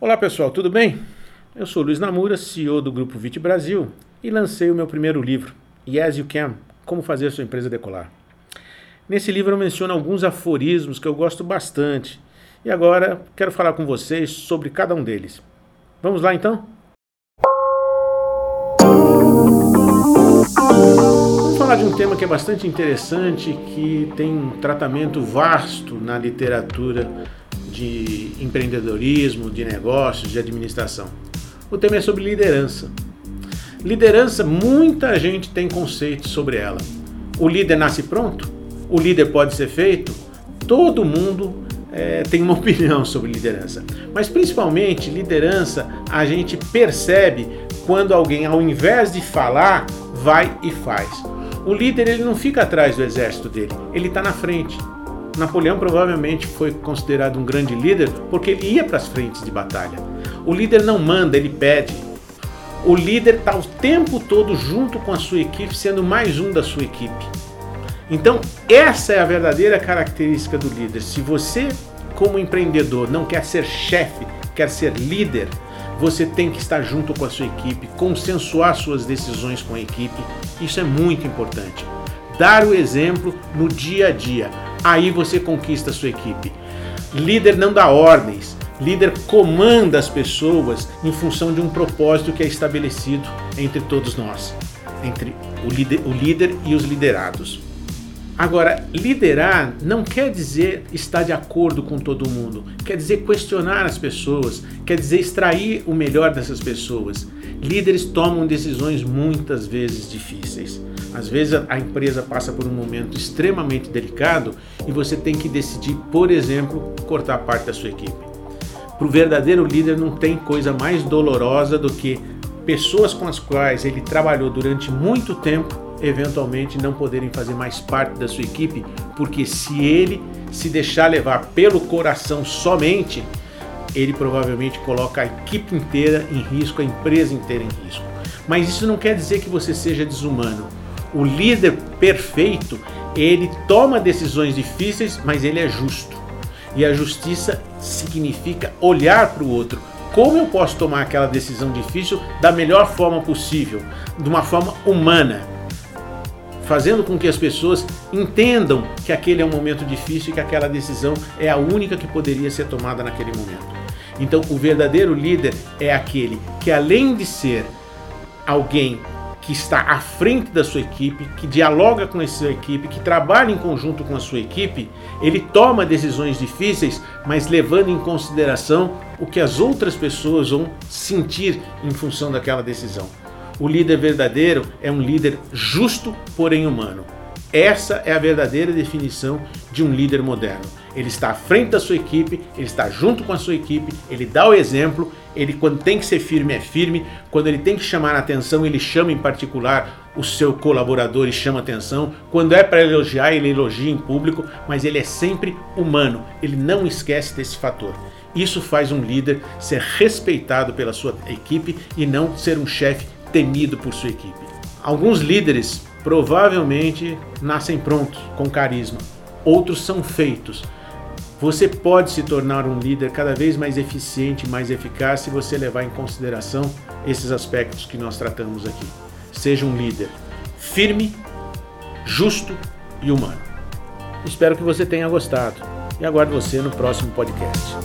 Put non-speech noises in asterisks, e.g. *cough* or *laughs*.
Olá pessoal, tudo bem? Eu sou Luiz Namura, CEO do Grupo Vit Brasil e lancei o meu primeiro livro, Yes You Can, Como Fazer Sua Empresa Decolar. Nesse livro eu menciono alguns aforismos que eu gosto bastante e agora quero falar com vocês sobre cada um deles. Vamos lá então? Vamos falar de um tema que é bastante interessante, que tem um tratamento vasto na literatura de empreendedorismo, de negócios, de administração. O tema é sobre liderança. Liderança, muita gente tem conceitos sobre ela. O líder nasce pronto? O líder pode ser feito? Todo mundo é, tem uma *laughs* opinião sobre liderança. Mas principalmente, liderança a gente percebe quando alguém, ao invés de falar, vai e faz. O líder ele não fica atrás do exército dele, ele está na frente. Napoleão provavelmente foi considerado um grande líder porque ele ia para as frentes de batalha. O líder não manda, ele pede. O líder está o tempo todo junto com a sua equipe, sendo mais um da sua equipe. Então, essa é a verdadeira característica do líder. Se você, como empreendedor, não quer ser chefe, quer ser líder, você tem que estar junto com a sua equipe, consensuar suas decisões com a equipe. Isso é muito importante. Dar o exemplo no dia a dia aí você conquista a sua equipe. Líder não dá ordens, líder comanda as pessoas em função de um propósito que é estabelecido entre todos nós, entre o líder, o líder e os liderados. Agora, liderar não quer dizer estar de acordo com todo mundo, quer dizer questionar as pessoas, quer dizer extrair o melhor dessas pessoas. Líderes tomam decisões muitas vezes difíceis. Às vezes a empresa passa por um momento extremamente delicado e você tem que decidir, por exemplo, cortar parte da sua equipe. Para o verdadeiro líder não tem coisa mais dolorosa do que pessoas com as quais ele trabalhou durante muito tempo eventualmente não poderem fazer mais parte da sua equipe, porque se ele se deixar levar pelo coração somente, ele provavelmente coloca a equipe inteira em risco, a empresa inteira em risco. Mas isso não quer dizer que você seja desumano. O líder perfeito, ele toma decisões difíceis, mas ele é justo. E a justiça significa olhar para o outro. Como eu posso tomar aquela decisão difícil da melhor forma possível, de uma forma humana, fazendo com que as pessoas entendam que aquele é um momento difícil e que aquela decisão é a única que poderia ser tomada naquele momento. Então, o verdadeiro líder é aquele que, além de ser alguém que está à frente da sua equipe, que dialoga com a sua equipe, que trabalha em conjunto com a sua equipe, ele toma decisões difíceis, mas levando em consideração o que as outras pessoas vão sentir em função daquela decisão. O líder verdadeiro é um líder justo, porém humano. Essa é a verdadeira definição de um líder moderno. Ele está à frente da sua equipe, ele está junto com a sua equipe, ele dá o exemplo, ele quando tem que ser firme é firme, quando ele tem que chamar a atenção, ele chama em particular o seu colaborador e chama atenção. Quando é para elogiar, ele elogia em público, mas ele é sempre humano, ele não esquece desse fator. Isso faz um líder ser respeitado pela sua equipe e não ser um chefe temido por sua equipe. Alguns líderes provavelmente nascem prontos, com carisma. Outros são feitos. Você pode se tornar um líder cada vez mais eficiente, mais eficaz se você levar em consideração esses aspectos que nós tratamos aqui. Seja um líder firme, justo e humano. Espero que você tenha gostado e aguardo você no próximo podcast.